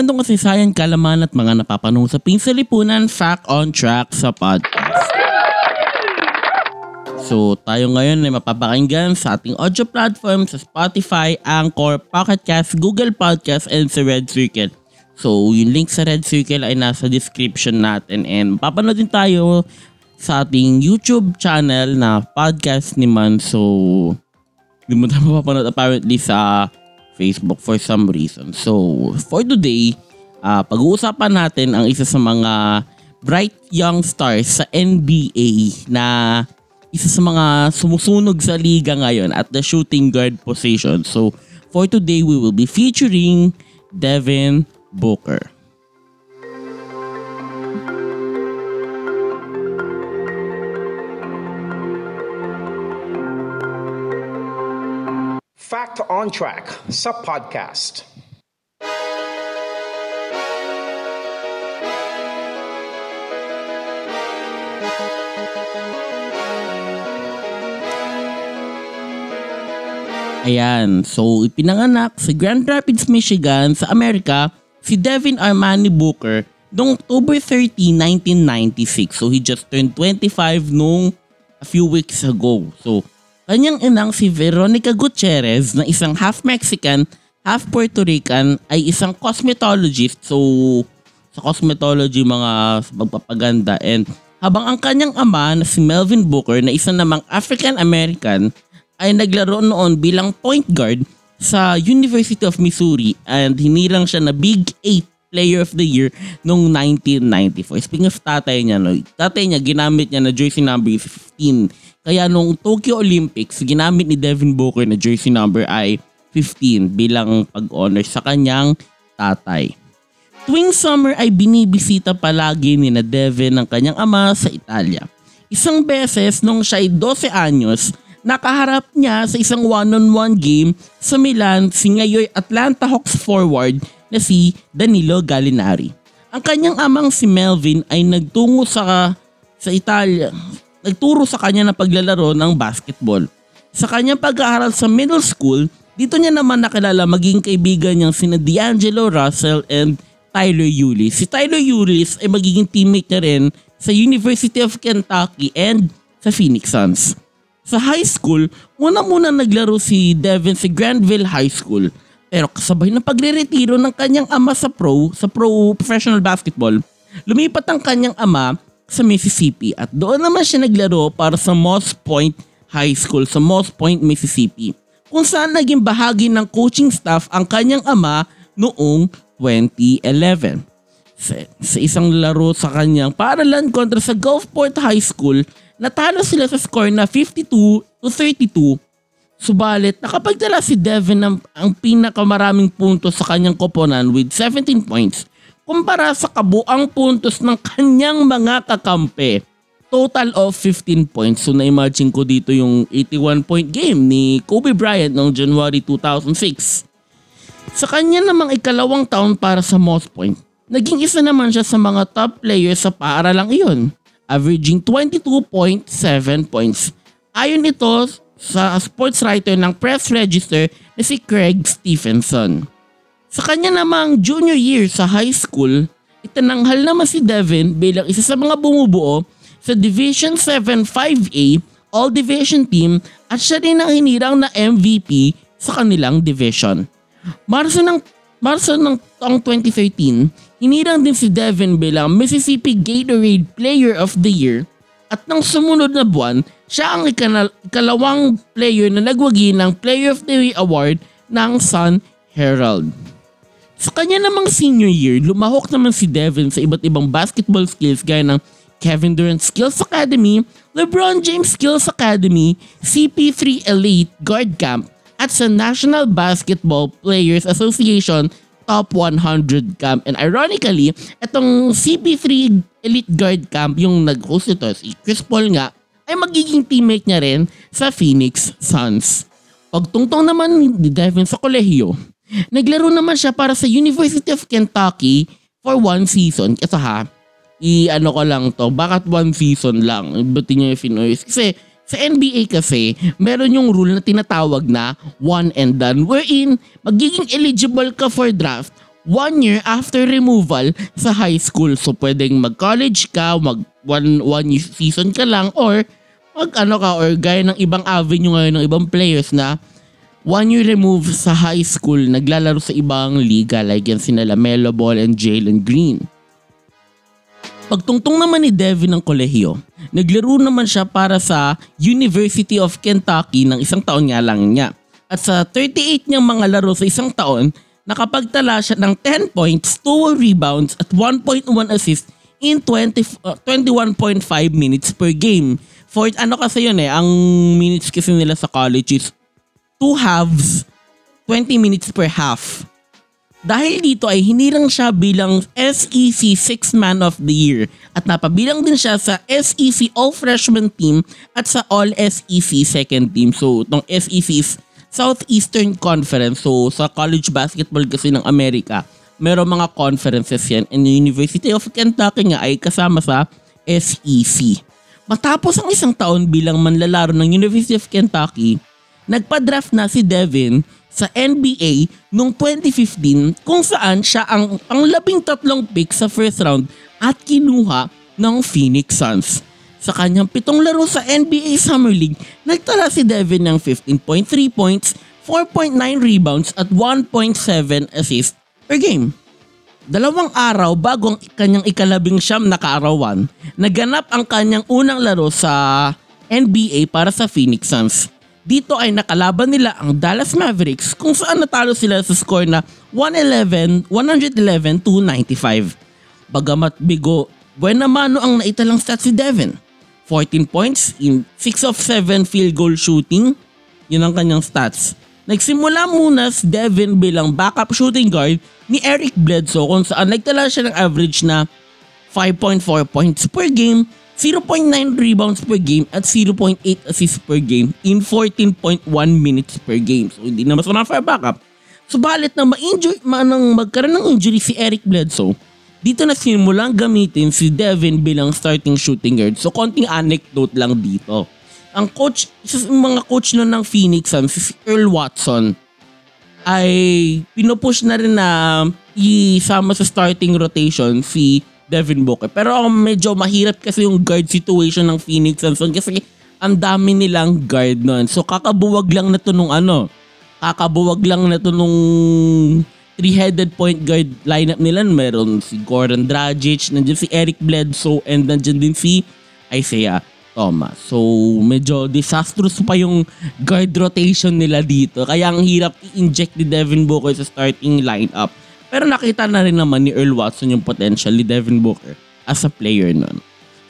Kwentong kasaysayan, kalaman at mga napapanong sa pinsalipunan, fact on track sa podcast. So, tayo ngayon ay mapapakinggan sa ating audio platform sa Spotify, Anchor, Pocket Cast, Google Podcast, and sa Red Circle. So, yung link sa Red Circle ay nasa description natin and papanood din tayo sa ating YouTube channel na podcast ni Man. So, hindi mo tayo mapapanood apparently sa Facebook for some reason. So, for today, uh, pag-uusapan natin ang isa sa mga bright young stars sa NBA na isa sa mga sumusunog sa liga ngayon at the shooting guard position. So, for today, we will be featuring Devin Booker. Fact on Track sa podcast. Ayan, so ipinanganak sa Grand Rapids, Michigan sa Amerika si Devin Armani Booker noong October 30, 1996. So he just turned 25 nung a few weeks ago. So kanyang inang si Veronica Gutierrez na isang half Mexican, half Puerto Rican ay isang cosmetologist. So sa cosmetology mga magpapaganda and habang ang kanyang ama na si Melvin Booker na isang namang African American ay naglaro noon bilang point guard sa University of Missouri and hinilang siya na Big 8 Player of the Year noong 1994. Speaking of tatay niya, no, tatay niya ginamit niya na jersey number 15. Kaya nung Tokyo Olympics, ginamit ni Devin Booker na jersey number ay 15 bilang pag-honor sa kanyang tatay. Tuwing summer ay binibisita palagi ni na Devin ng kanyang ama sa Italia. Isang beses nung siya ay 12 anyos, nakaharap niya sa isang one-on-one game sa Milan si ngayon Atlanta Hawks forward na si Danilo Gallinari. Ang kanyang amang si Melvin ay nagtungo sa sa Italia, nagturo sa kanya ng paglalaro ng basketball. Sa kanyang pag-aaral sa middle school, dito niya naman nakilala maging kaibigan niyang sina D'Angelo Russell and Tyler Eulis. Si Tyler Eulis ay magiging teammate niya rin sa University of Kentucky and sa Phoenix Suns. Sa high school, muna-muna naglaro si Devin sa Grandville High School. Pero kasabay ng pagre-retiro ng kanyang ama sa pro, sa pro professional basketball, lumipat ang kanyang ama sa Mississippi at doon naman siya naglaro para sa Moss Point High School sa Moss Point, Mississippi kung saan naging bahagi ng coaching staff ang kanyang ama noong 2011. Sa, sa isang laro sa kanyang paaralan kontra sa Gulfport High School, natalo sila sa score na 52 to 32. Subalit, nakapagdala si Devin ng ang pinakamaraming puntos sa kanyang koponan with 17 points kumpara sa kabuang puntos ng kanyang mga kakampi. Total of 15 points. So na-imagine ko dito yung 81 point game ni Kobe Bryant noong January 2006. Sa kanya namang ikalawang taon para sa Moss Point, naging isa naman siya sa mga top players sa paaralang iyon averaging 22.7 points. Ayon ito sa sports writer ng press register na si Craig Stephenson. Sa kanya namang junior year sa high school, itinanghal naman si Devin bilang isa sa mga bumubuo sa Division 7 5A All-Division Team at siya rin ang hinirang na MVP sa kanilang division. Marso ng Marso ng taong 2013, hinirang din si Devin bilang Mississippi Gatorade Player of the Year at nang sumunod na buwan, siya ang ikanal- ikalawang player na nagwagi ng Player of the Year Award ng Sun Herald. Sa kanya namang senior year, lumahok naman si Devin sa iba't ibang basketball skills gaya ng Kevin Durant Skills Academy, LeBron James Skills Academy, CP3 Elite Guard Camp, at sa National Basketball Players Association Top 100 Camp. And ironically, itong CP3 Elite Guard Camp, yung nag-host ito, si Chris Paul nga, ay magiging teammate niya rin sa Phoenix Suns. Pagtungtong naman ni Devin sa kolehiyo, naglaro naman siya para sa University of Kentucky for one season. Kasi ha, i-ano ko lang to, bakit one season lang? Buti niya yung Finoys. Kasi sa NBA kasi, meron yung rule na tinatawag na one and done wherein magiging eligible ka for draft one year after removal sa high school. So pwedeng mag-college ka, mag one, one season ka lang or mag ano ka or gaya ng ibang avenue ngayon ng ibang players na one year remove sa high school naglalaro sa ibang liga like yan sina Lamelo Ball and Jalen Green. Pagtungtong naman ni Devin ng kolehiyo, naglaro naman siya para sa University of Kentucky ng isang taon nga lang niya. At sa 38 niyang mga laro sa isang taon, nakapagtala siya ng 10 points, 2 rebounds at 1.1 assist in 20, uh, 21.5 minutes per game. For ano kasi yun eh, ang minutes kasi nila sa college is 2 halves, 20 minutes per half. Dahil dito ay hinirang siya bilang SEC 6 Man of the Year at napabilang din siya sa SEC All Freshman Team at sa All SEC Second Team. So itong SEC is Southeastern Conference. So sa college basketball kasi ng Amerika, meron mga conferences yan and University of Kentucky nga ay kasama sa SEC. Matapos ang isang taon bilang manlalaro ng University of Kentucky, nagpa-draft na si Devin sa NBA noong 2015 kung saan siya ang panglabing tatlong pick sa first round at kinuha ng Phoenix Suns. Sa kanyang pitong laro sa NBA Summer League, nagtala si Devin ng 15.3 points, 4.9 rebounds at 1.7 assists per game. Dalawang araw bago ang kanyang ikalabing siyam na kaarawan, naganap ang kanyang unang laro sa NBA para sa Phoenix Suns. Dito ay nakalaban nila ang Dallas Mavericks kung saan natalo sila sa score na 111, 111 to 95. Bagamat bigo, buena mano ang naitalang stats si Devin. 14 points in 6 of 7 field goal shooting. Yun ang kanyang stats. Nagsimula muna si Devin bilang backup shooting guard ni Eric Bledsoe kung saan nagtala siya ng average na 5.4 points per game 0.9 rebounds per game at 0.8 assists per game in 14.1 minutes per game. So hindi na mas for backup. Subalit na ma-injury, manang magkaroon ng injury si Eric Bledsoe, dito na simulang gamitin si Devin bilang starting shooting guard. So konting anecdote lang dito. Ang coach, isa sa mga coach no ng Phoenix Suns, si Earl Watson, ay pinupush na rin na isama sa starting rotation si Devin Booker. Pero um, medyo mahirap kasi yung guard situation ng Phoenix Suns kasi ang dami nilang guard nun. So kakabuwag lang na to nung ano, kakabuwag lang na to nung three-headed point guard lineup nila. Meron si Goran Dragic, nandiyan si Eric Bledsoe, and nandiyan din si Isaiah Thomas. So medyo disastrous pa yung guard rotation nila dito. Kaya ang hirap i-inject ni Devin Booker sa starting lineup. Pero nakita na rin naman ni Earl Watson yung potential ni Devin Booker as a player nun.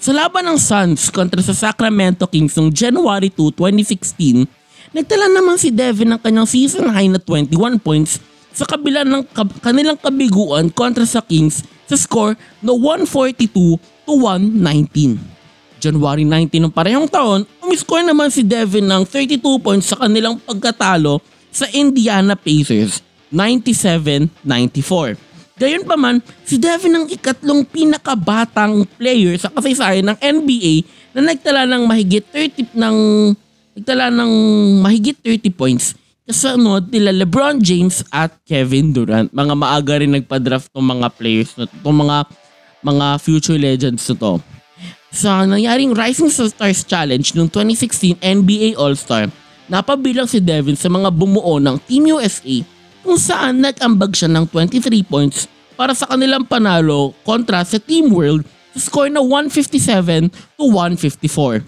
Sa laban ng Suns kontra sa Sacramento Kings noong January 2, 2016, nagtala naman si Devin ng kanyang season high na 21 points sa kabila ng kanilang kabiguan kontra sa Kings sa score na 142 to 119. January 19 ng parehong taon, umiscore naman si Devin ng 32 points sa kanilang pagkatalo sa Indiana Pacers 97-94. Gayon pa man, si Devin ang ikatlong pinakabatang player sa kasaysayan ng NBA na nagtala ng mahigit 30 ng nagtala ng mahigit 30 points kasunod nila LeBron James at Kevin Durant. Mga maaga rin nagpa-draft ng mga players na itong mga mga future legends na to. Sa nangyaring Rising Stars Challenge noong 2016 NBA All-Star, napabilang si Devin sa mga bumuo ng Team USA kung saan nag-ambag siya ng 23 points para sa kanilang panalo kontra sa Team World sa score na 157 to 154.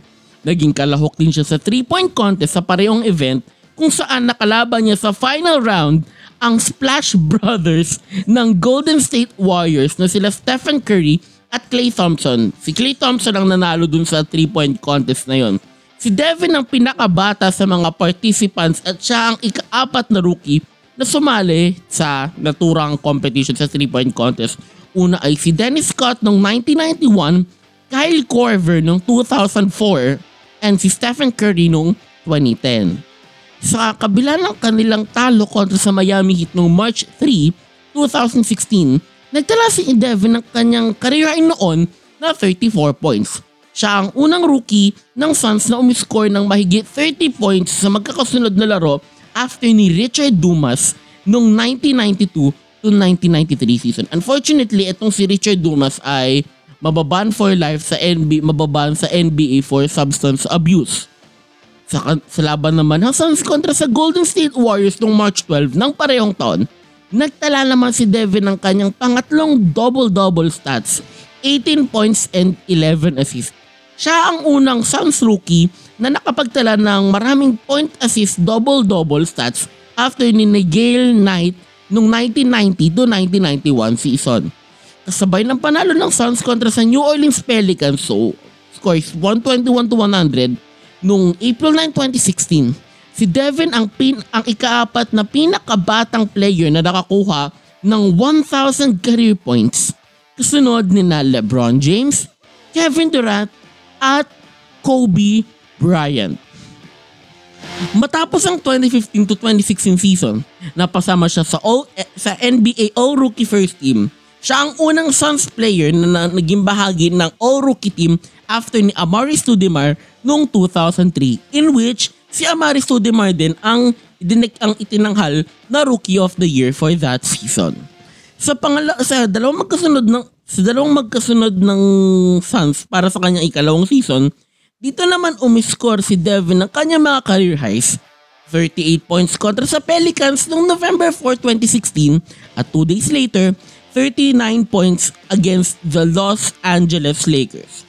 Naging kalahok din siya sa 3-point contest sa parehong event kung saan nakalaban niya sa final round ang Splash Brothers ng Golden State Warriors na sila Stephen Curry at Klay Thompson. Si Klay Thompson ang nanalo dun sa 3-point contest na yon. Si Devin ang pinakabata sa mga participants at siya ang ikaapat na rookie na sumali sa naturang competition sa 3-point contest. Una ay si Dennis Scott noong 1991, Kyle Korver noong 2004, and si Stephen Curry noong 2010. Sa kabila ng kanilang talo kontra sa Miami Heat noong March 3, 2016, nagtala si Devin ng kanyang career high noon na 34 points. Siya ang unang rookie ng Suns na umiscore ng mahigit 30 points sa magkakasunod na laro after ni Richard Dumas noong 1992 to 1993 season. Unfortunately, itong si Richard Dumas ay mababan for life sa NBA, mababan sa NBA for substance abuse. Sa, sa laban naman ng Suns kontra sa Golden State Warriors noong March 12 ng parehong taon, nagtala naman si Devin ng kanyang pangatlong double-double stats, 18 points and 11 assists. Siya ang unang Suns rookie na nakapagtala ng maraming point assist double-double stats after ni Nigel Knight noong 1990 to 1991 season. Kasabay ng panalo ng Suns kontra sa New Orleans Pelicans so scores 121 to 100 noong April 9, 2016. Si Devin ang, pin, ang ikaapat na pinakabatang player na nakakuha ng 1,000 career points. Kasunod ni na LeBron James, Kevin Durant at Kobe Bryant. Matapos ang 2015 to 2016 season, napasama siya sa all, eh, sa NBA All-Rookie First Team. Siya ang unang Suns player na, na naging bahagi ng All-Rookie Team after ni Amari Stoudemire noong 2003 in which si Amari Stoudemire din ang dinig ang itinanghal na Rookie of the Year for that season. Sa pangala sa dalawang magkasunod ng sa dalawang magkasunod ng Suns para sa kanyang ikalawang season, dito naman umiscore si Devin ng kanyang mga career highs. 38 points kontra sa Pelicans noong November 4, 2016 at 2 days later, 39 points against the Los Angeles Lakers.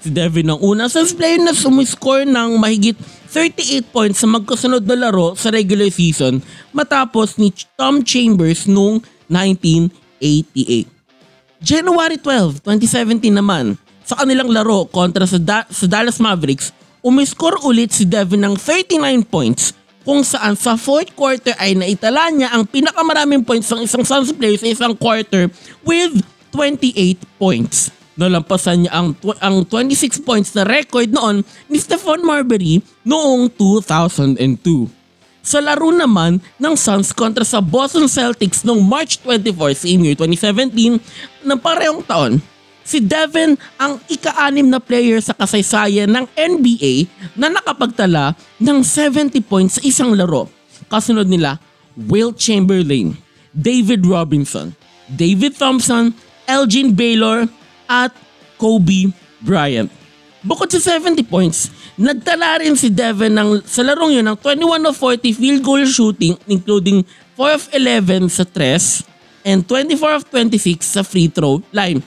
Si Devin ang una sa player na sumiscore ng mahigit 38 points sa magkasunod na laro sa regular season matapos ni Tom Chambers noong 1988. January 12, 2017 naman, sa kanilang laro kontra sa, da- sa Dallas Mavericks, umiscore ulit si Devin ng 39 points kung saan sa fourth quarter ay naitala niya ang pinakamaraming points ng isang Suns player sa isang quarter with 28 points. Nalampasan niya ang, tw- ang 26 points na record noon ni Stephon Marbury noong 2002. Sa laro naman ng Suns kontra sa Boston Celtics noong March 24, same year 2017, ng parehong taon, si Devin ang ika-anim na player sa kasaysayan ng NBA na nakapagtala ng 70 points sa isang laro. Kasunod nila, Will Chamberlain, David Robinson, David Thompson, Elgin Baylor, at Kobe Bryant. Bukod sa 70 points, nagtala rin si Devin ng, sa larong yun ng 21 of 40 field goal shooting including 4 of 11 sa 3 and 24 of 26 sa free throw line.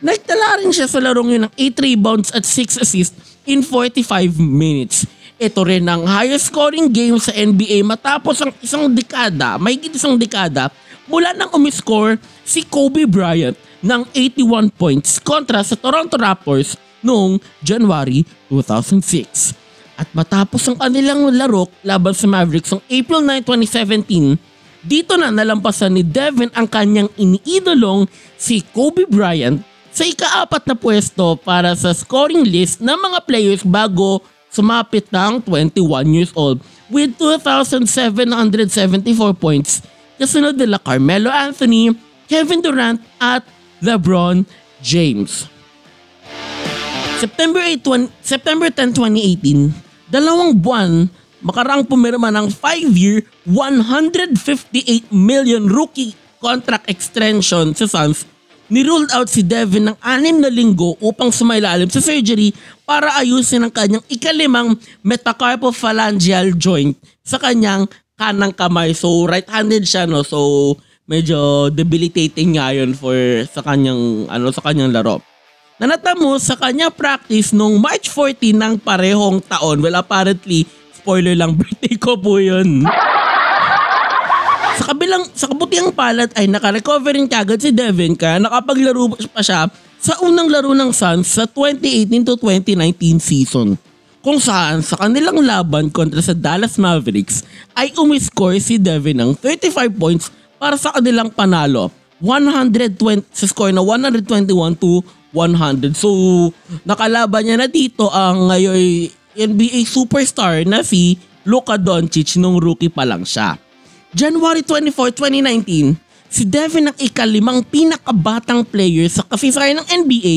Nagtala rin siya sa larong yun ng 8 rebounds at 6 assists in 45 minutes. Ito rin ang highest scoring game sa NBA matapos ang isang dekada, may isang dekada, mula nang umiscore si Kobe Bryant ng 81 points kontra sa Toronto Raptors noong January 2006. At matapos ang kanilang laro laban sa Mavericks noong April 9, 2017, dito na nalampasan ni Devin ang kanyang iniidolong si Kobe Bryant sa ikaapat na pwesto para sa scoring list ng mga players bago sumapit ng 21 years old with 2,774 points kasunod nila Carmelo Anthony, Kevin Durant at LeBron James. September 8, 20, September 10, 2018, dalawang buwan makaraang pumirma ng 5-year, 158 million rookie contract extension sa Suns, niruled out si Devin ng anim na linggo upang sumailalim sa surgery para ayusin ang kanyang ikalimang metacarpophalangeal joint sa kanyang kanang kamay. So right-handed siya no. So medyo debilitating nga yun for sa kanyang ano sa kanyang laro na natamo sa kanya practice nung March 14 ng parehong taon. Well, apparently, spoiler lang, birthday ko po yun. sa kabilang, sa kabutihang palad ay nakarecover rin kagad si Devin ka nakapaglaro pa siya sa unang laro ng Suns sa 2018 to 2019 season. kung saan sa kanilang laban kontra sa Dallas Mavericks ay umiscore si Devin ng 35 points para sa kanilang panalo. 120 sa score na 121 to 100. So, nakalaban niya na dito ang ngayon NBA superstar na si Luka Doncic nung rookie pa lang siya. January 24, 2019, si Devin ang ikalimang pinakabatang player sa kasaysayan ng NBA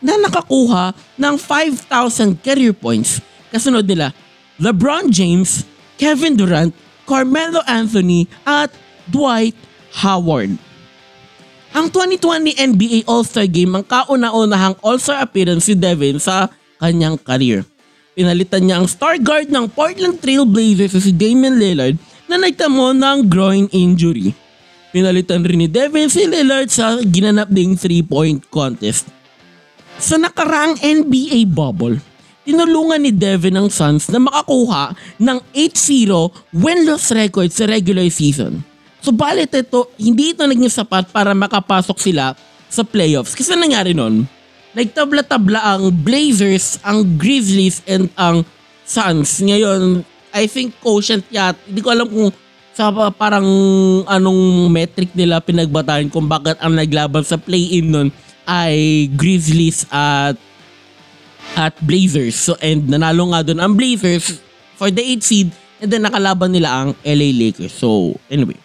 na nakakuha ng 5,000 career points. Kasunod nila, LeBron James, Kevin Durant, Carmelo Anthony at Dwight Howard. Ang 2020 NBA All-Star Game ang kauna-unahang All-Star appearance si Devin sa kanyang career. Pinalitan niya ang star guard ng Portland Trail Blazers si Damian Lillard na nagtamo ng groin injury. Pinalitan rin ni Devin si Lillard sa ginanap ding 3-point contest. Sa nakaraang NBA bubble, tinulungan ni Devin ang Suns na makakuha ng 8-0 win-loss record sa regular season. Subalit ito, hindi ito naging sapat para makapasok sila sa playoffs. Kasi nangyari nun, nagtabla-tabla ang Blazers, ang Grizzlies, and ang Suns. Ngayon, I think quotient yat. Hindi ko alam kung sa parang anong metric nila pinagbatayan kung bakit ang naglaban sa play-in nun ay Grizzlies at at Blazers. So and nanalo nga doon ang Blazers for the 8 seed and then nakalaban nila ang LA Lakers. So anyway,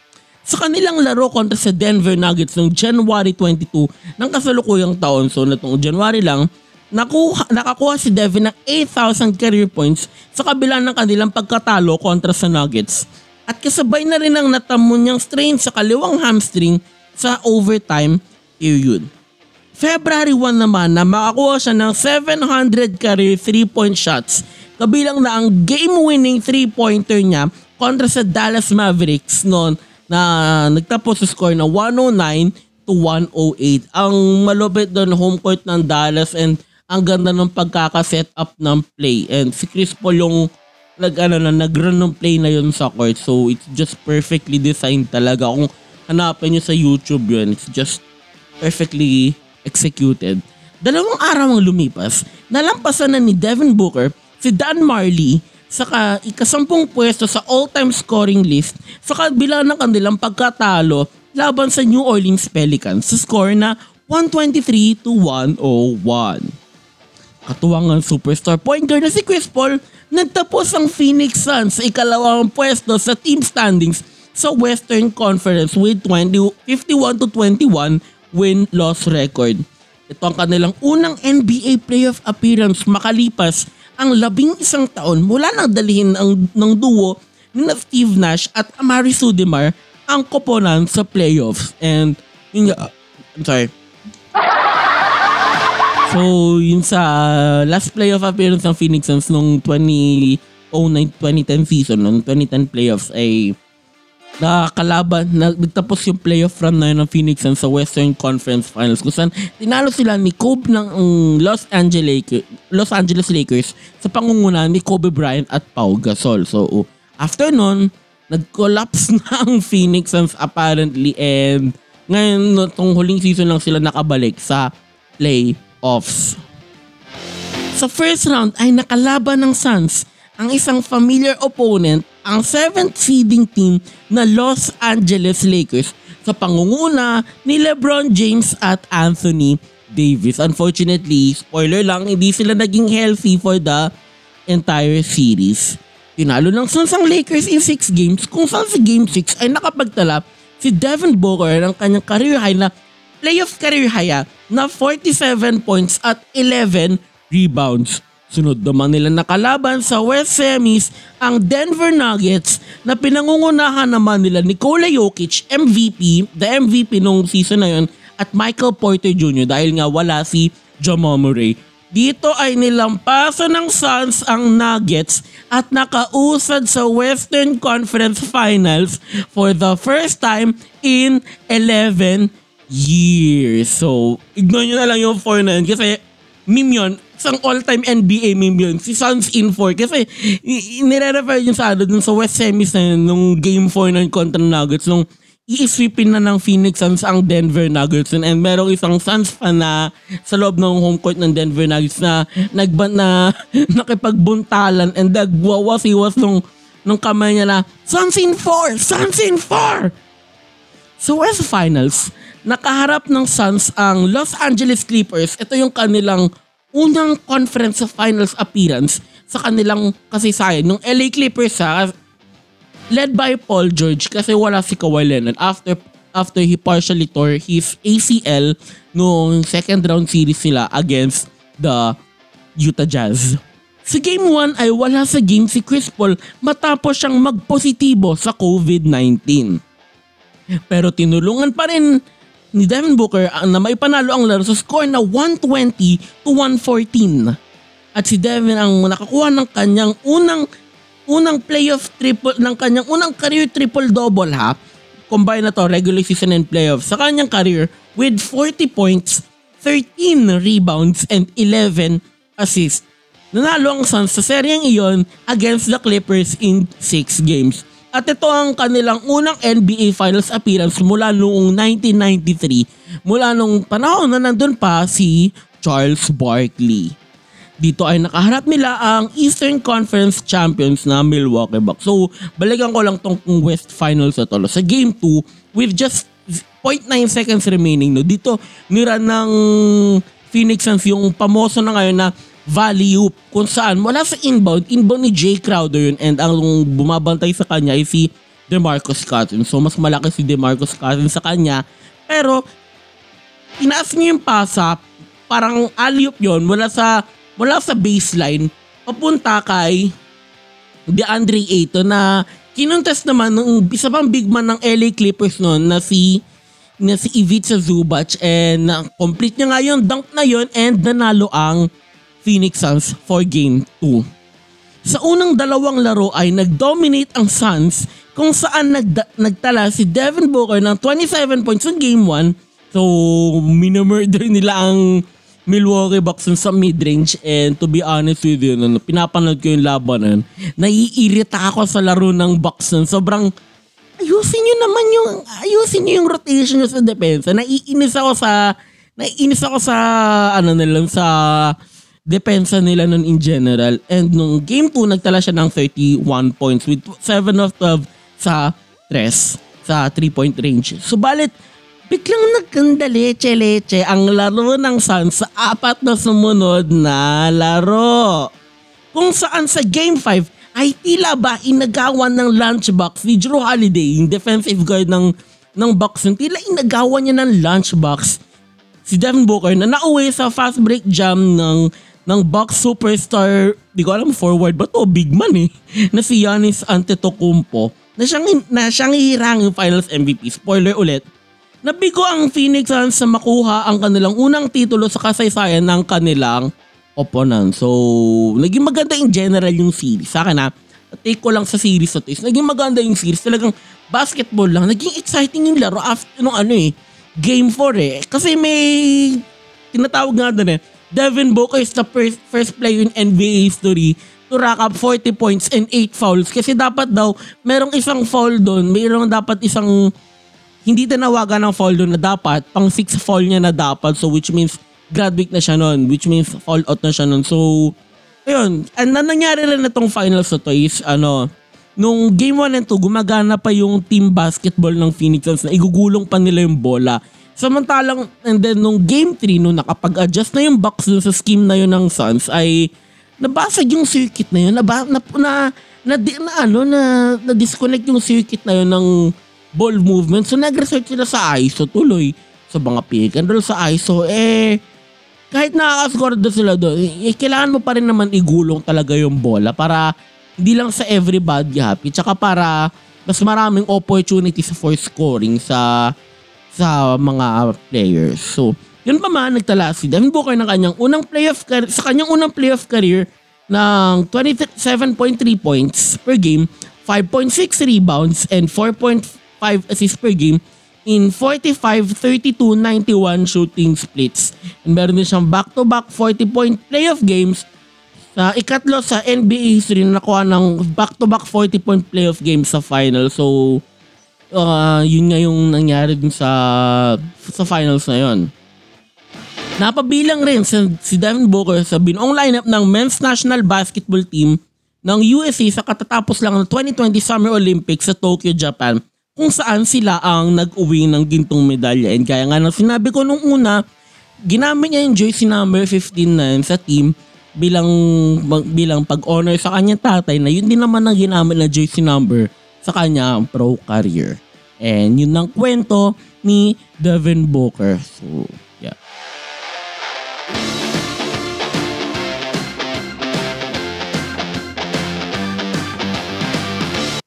sa kanilang laro kontra sa Denver Nuggets noong January 22 ng kasalukuyang taon, so natong January lang, nakuha, nakakuha si Devin ng 8,000 career points sa kabila ng kanilang pagkatalo kontra sa Nuggets. At kasabay na rin ang natamo niyang strain sa kaliwang hamstring sa overtime period. February 1 naman na makakuha siya ng 700 career 3-point shots kabilang na ang game-winning 3-pointer niya kontra sa Dallas Mavericks noon na nagtapos sa score na 109 to 108. Ang malupit doon home court ng Dallas and ang ganda ng pagkaka-set up ng play. And si Chris Paul yung nag ano na nag-run ng play na yun sa court. So it's just perfectly designed talaga. Kung hanapin niyo sa YouTube yun, it's just perfectly executed. Dalawang araw ang lumipas, nalampasan na ni Devin Booker si Dan Marley sa ka, ikasampung pwesto sa all-time scoring list sa kabila ng kanilang pagkatalo laban sa New Orleans Pelicans sa score na 123 to 101. Katuwang ang superstar point guard na si Chris Paul, nagtapos ang Phoenix Suns sa ikalawang pwesto sa team standings sa Western Conference with 20, 51 to 21 win-loss record. Ito ang kanilang unang NBA playoff appearance makalipas ang labing isang taon mula nang dalihin ng, ng duo ni Steve Nash at Amari Sudemar ang koponan sa playoffs. And yun nga, I'm sorry. So, yun sa last playoff appearance ng Phoenix Suns nung 2009-2010 season, nung 2010 playoffs ay nakakalaban, nagtapos yung playoff run na yun ng Phoenix Suns sa Western Conference Finals kung saan tinalo sila ni Kobe ng um, Los Angeles Los Angeles Lakers sa pangunguna ni Kobe Bryant at Pau Gasol. So, after nun, nag-collapse na ang Phoenix Suns apparently and ngayon, itong huling season lang sila nakabalik sa playoffs. Sa first round ay nakalaban ng Suns ang isang familiar opponent, ang 7th seeding team na Los Angeles Lakers sa pangunguna ni LeBron James at Anthony Davis. Unfortunately, spoiler lang, hindi sila naging healthy for the entire series. Tinalo ng Suns ang Lakers in 6 games kung saan sa game 6 ay nakapagtala si Devin Booker ng kanyang career high na playoff career high na 47 points at 11 rebounds. Sunod naman nila nakalaban sa West Semis ang Denver Nuggets na pinangungunahan naman nila Nikola Jokic, MVP, the MVP nung season na yun, at Michael Porter Jr. dahil nga wala si Jamal Murray. Dito ay nilampasan ng Suns ang Nuggets at nakausad sa Western Conference Finals for the first time in 11 years. So, ignore nyo na lang yung 4 na yun kasi meme yun, isang all-time NBA meme yun, si Suns in 4. Kasi nire-refer yun sa ano, dun sa West Semis na yun, nung game 4 ng kontra Nuggets, nung iisipin na ng Phoenix Suns ang Denver Nuggets and merong isang Suns fan na sa loob ng home court ng Denver Nuggets na nagba na nakipagbuntalan and nagwawas-iwas nung nung kamay niya na Suns in 4! Suns in 4! So as finals, nakaharap ng Suns ang Los Angeles Clippers. Ito yung kanilang unang conference finals appearance sa kanilang kasaysayan. Nung LA Clippers ha, led by Paul George kasi wala si Kawhi Leonard after after he partially tore his ACL noong second round series nila against the Utah Jazz. Sa game 1 ay wala sa game si Chris Paul matapos siyang magpositibo sa COVID-19. Pero tinulungan pa rin ni Devin Booker na may panalo ang laro sa score na 120 to 114. At si Devin ang nakakuha ng kanyang unang unang playoff triple ng kanyang unang career triple double ha. Combine na to regular season and playoffs sa kanyang career with 40 points, 13 rebounds and 11 assists. Nanalo ang Suns sa seryeng iyon against the Clippers in 6 games. At ito ang kanilang unang NBA Finals appearance mula noong 1993 mula nung panahon na nandun pa si Charles Barkley. Dito ay nakaharap nila ang Eastern Conference Champions na Milwaukee Bucks. So, balikan ko lang tong West Finals na to. Sa Game 2, with just 0.9 seconds remaining, no, dito nira ng Phoenix Suns yung pamoso na ngayon na value kung saan wala sa inbound, inbound ni Jay Crowder yun and ang bumabantay sa kanya ay si DeMarcus Cousins. So mas malaki si DeMarcus Cousins sa kanya. Pero inaas niya yung pasa, parang alley-oop yun mula sa, mula sa baseline papunta kay DeAndre Ayton na kinontes naman ng isa pang big man ng LA Clippers noon na si na si Ivica Zubac and na complete niya nga yung dunk na yon and nanalo ang Phoenix Suns for Game 2. Sa unang dalawang laro ay nag-dominate ang Suns kung saan nagda- nagtala si Devin Booker ng 27 points sa Game 1. So, minamurder nila ang Milwaukee Bucks sa mid-range and to be honest with you, no, pinapanood ko yung labanan, naiirita ako sa laro ng Bucks. Sobrang ayusin nyo naman yung, ayusin nyo yung rotation nyo sa depensa. Naiinis ako sa, naiinis ako sa, ano nilang, sa depensa nila nun in general. And nung game 2, nagtala siya ng 31 points with 7 of 12 sa tres, sa 3-point range. Subalit, biglang nagkanda leche-leche ang laro ng Suns sa apat na sumunod na laro. Kung saan sa Game 5 ay tila ba inagawan ng lunchbox ni Drew Holiday, yung defensive guard ng, ng Bucks, tila inagawan niya ng lunchbox si Devin Booker na nauwi sa fast break jam ng ng Bucks superstar, di ko alam forward ba to, big man eh, na si Giannis Antetokounmpo na siyang, na siyang hirang yung finals MVP. Spoiler ulit, nabigo ang Phoenix Suns sa makuha ang kanilang unang titulo sa kasaysayan ng kanilang opponent. So, naging maganda in general yung series. Sa akin ha, take ko lang sa series na to is, naging maganda yung series. Talagang basketball lang. Naging exciting yung laro after nung ano eh, game 4 eh. Kasi may tinatawag nga doon eh, Devin Booker is the first, first player in NBA history to rack up 40 points and 8 fouls. Kasi dapat daw, merong isang foul doon, merong dapat isang hindi tinawagan ng foul doon na dapat, pang 6 foul niya na dapat. So which means graduate na siya noon, which means fall out na siya noon. So, ayun. And na nangyari rin na finals na to is, ano, nung game 1 and 2, gumagana pa yung team basketball ng Phoenix Suns na igugulong pa nila yung bola. Samantalang, and then nung game 3, nung nakapag-adjust na yung Bucks dun sa scheme na yun ng Suns, ay nabasag yung circuit na yun. Naba, na, na, na, na, ano, na, na disconnect yung circuit na yun ng ball movement. So nag-resort sila sa ISO tuloy. Sa mga pick and roll sa ISO, eh, kahit nakakascore doon sila doon, eh, kailangan mo pa rin naman igulong talaga yung bola para hindi lang sa everybody happy, tsaka para mas maraming opportunities for scoring sa sa mga players. So, yun pa man, nagtala si Devin Booker ng kanyang unang playoff career, sa kanyang unang playoff career ng 27.3 points per game, 5.6 rebounds, and 4.5 assists per game in 45, 32, 91 shooting splits. And meron din siyang back-to-back 40-point playoff games sa ikatlo sa NBA history na nakuha ng back-to-back 40-point playoff games sa final. So, uh, yun nga yung nangyari dun sa sa finals na yun. Napabilang rin si, si Devin Booker sa binuong lineup ng men's national basketball team ng USA sa katatapos lang ng 2020 Summer Olympics sa Tokyo, Japan kung saan sila ang nag-uwi ng gintong medalya. And kaya nga nang sinabi ko nung una, ginamit niya yung jersey number 15 na sa team bilang bilang pag-honor sa kanyang tatay na yun din naman ang ginamit na jersey number sa kanyang pro career. And yun ang kwento ni Devin Booker. So, yeah.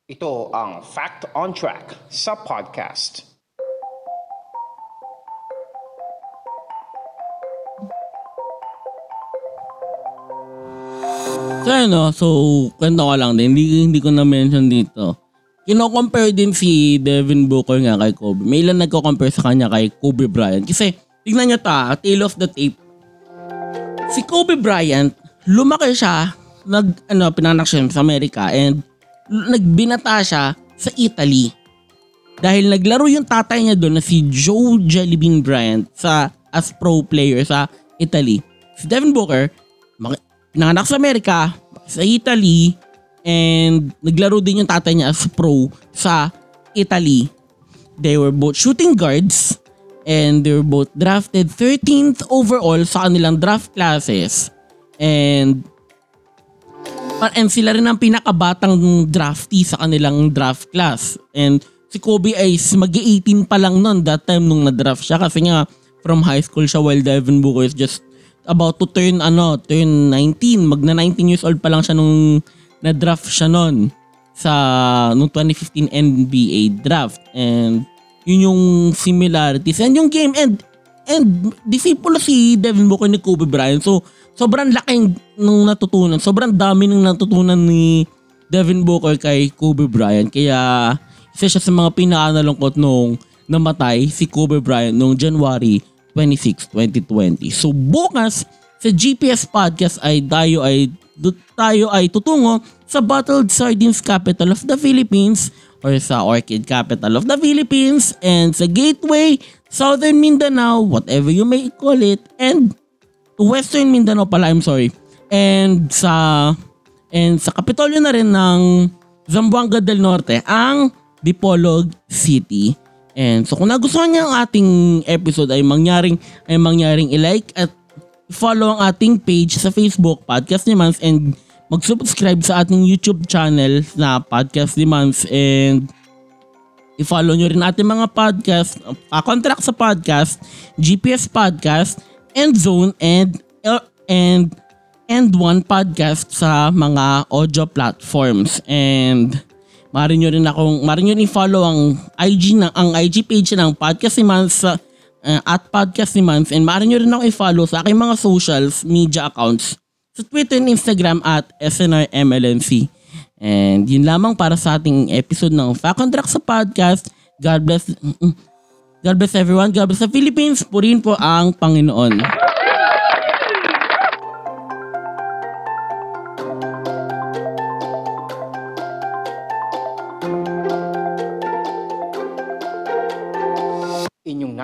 Ito ang Fact on Track sa podcast. So ano, so kwento ko lang din, hindi, hindi ko na-mention dito. Kino-compare din si Devin Booker nga kay Kobe. May ilan nagko-compare sa kanya kay Kobe Bryant. Kasi, tignan nyo ta, tail of the tape. Si Kobe Bryant, lumaki siya, nag, ano, pinanak siya sa Amerika and nagbinata siya sa Italy. Dahil naglaro yung tatay niya doon na si Joe Jellybean Bryant sa as pro player sa Italy. Si Devin Booker, pinanganak sa Amerika, sa Italy, and naglaro din yung tatay niya as pro sa Italy. They were both shooting guards and they were both drafted 13th overall sa kanilang draft classes. And and sila rin ang pinakabatang draftee sa kanilang draft class. And si Kobe ay mag-18 pa lang noon that time nung na-draft siya kasi nga from high school siya while Devin Booker is just about to turn ano, turn 19. Magna 19 years old pa lang siya nung na-draft siya noon sa nung 2015 NBA draft. And yun yung similarities. And yung game and and disciple si Devin Booker ni Kobe Bryant. So sobrang laking nung natutunan sobrang dami nung natutunan ni Devin Booker kay Kobe Bryant. Kaya isa siya sa mga pinakanalungkot nung namatay si Kobe Bryant noong January 26, 2020 so bukas sa GPS podcast ay tayo ay tayo ay tutungo sa Bottled Sardines Capital of the Philippines or sa Orchid Capital of the Philippines and sa Gateway, Southern Mindanao, whatever you may call it, and Western Mindanao pala, I'm sorry. And sa and sa Kapitolyo na rin ng Zamboanga del Norte, ang Dipolog City. And so kung nagustuhan niyo ang ating episode ay mangyaring ay mangyaring i-like at follow ang ating page sa Facebook, Podcast ni Mans, and mag-subscribe sa ating YouTube channel na Podcast ni Mans, and i-follow nyo rin ating mga podcast, uh, contract sa podcast, GPS Podcast, and Zone, and, uh, and, and One Podcast sa mga audio platforms. And, Mari nyo rin akong, mari nyo rin follow ang IG ng, ang IG page ng Podcast ni Mans sa uh, at Podcast ni Mans and maaari nyo rin ako i-follow sa aking mga socials media accounts sa Twitter and Instagram at SNRMLNC. And yun lamang para sa ating episode ng Fact on Track sa podcast. God bless God bless everyone. God bless the Philippines. Purihin po ang Panginoon.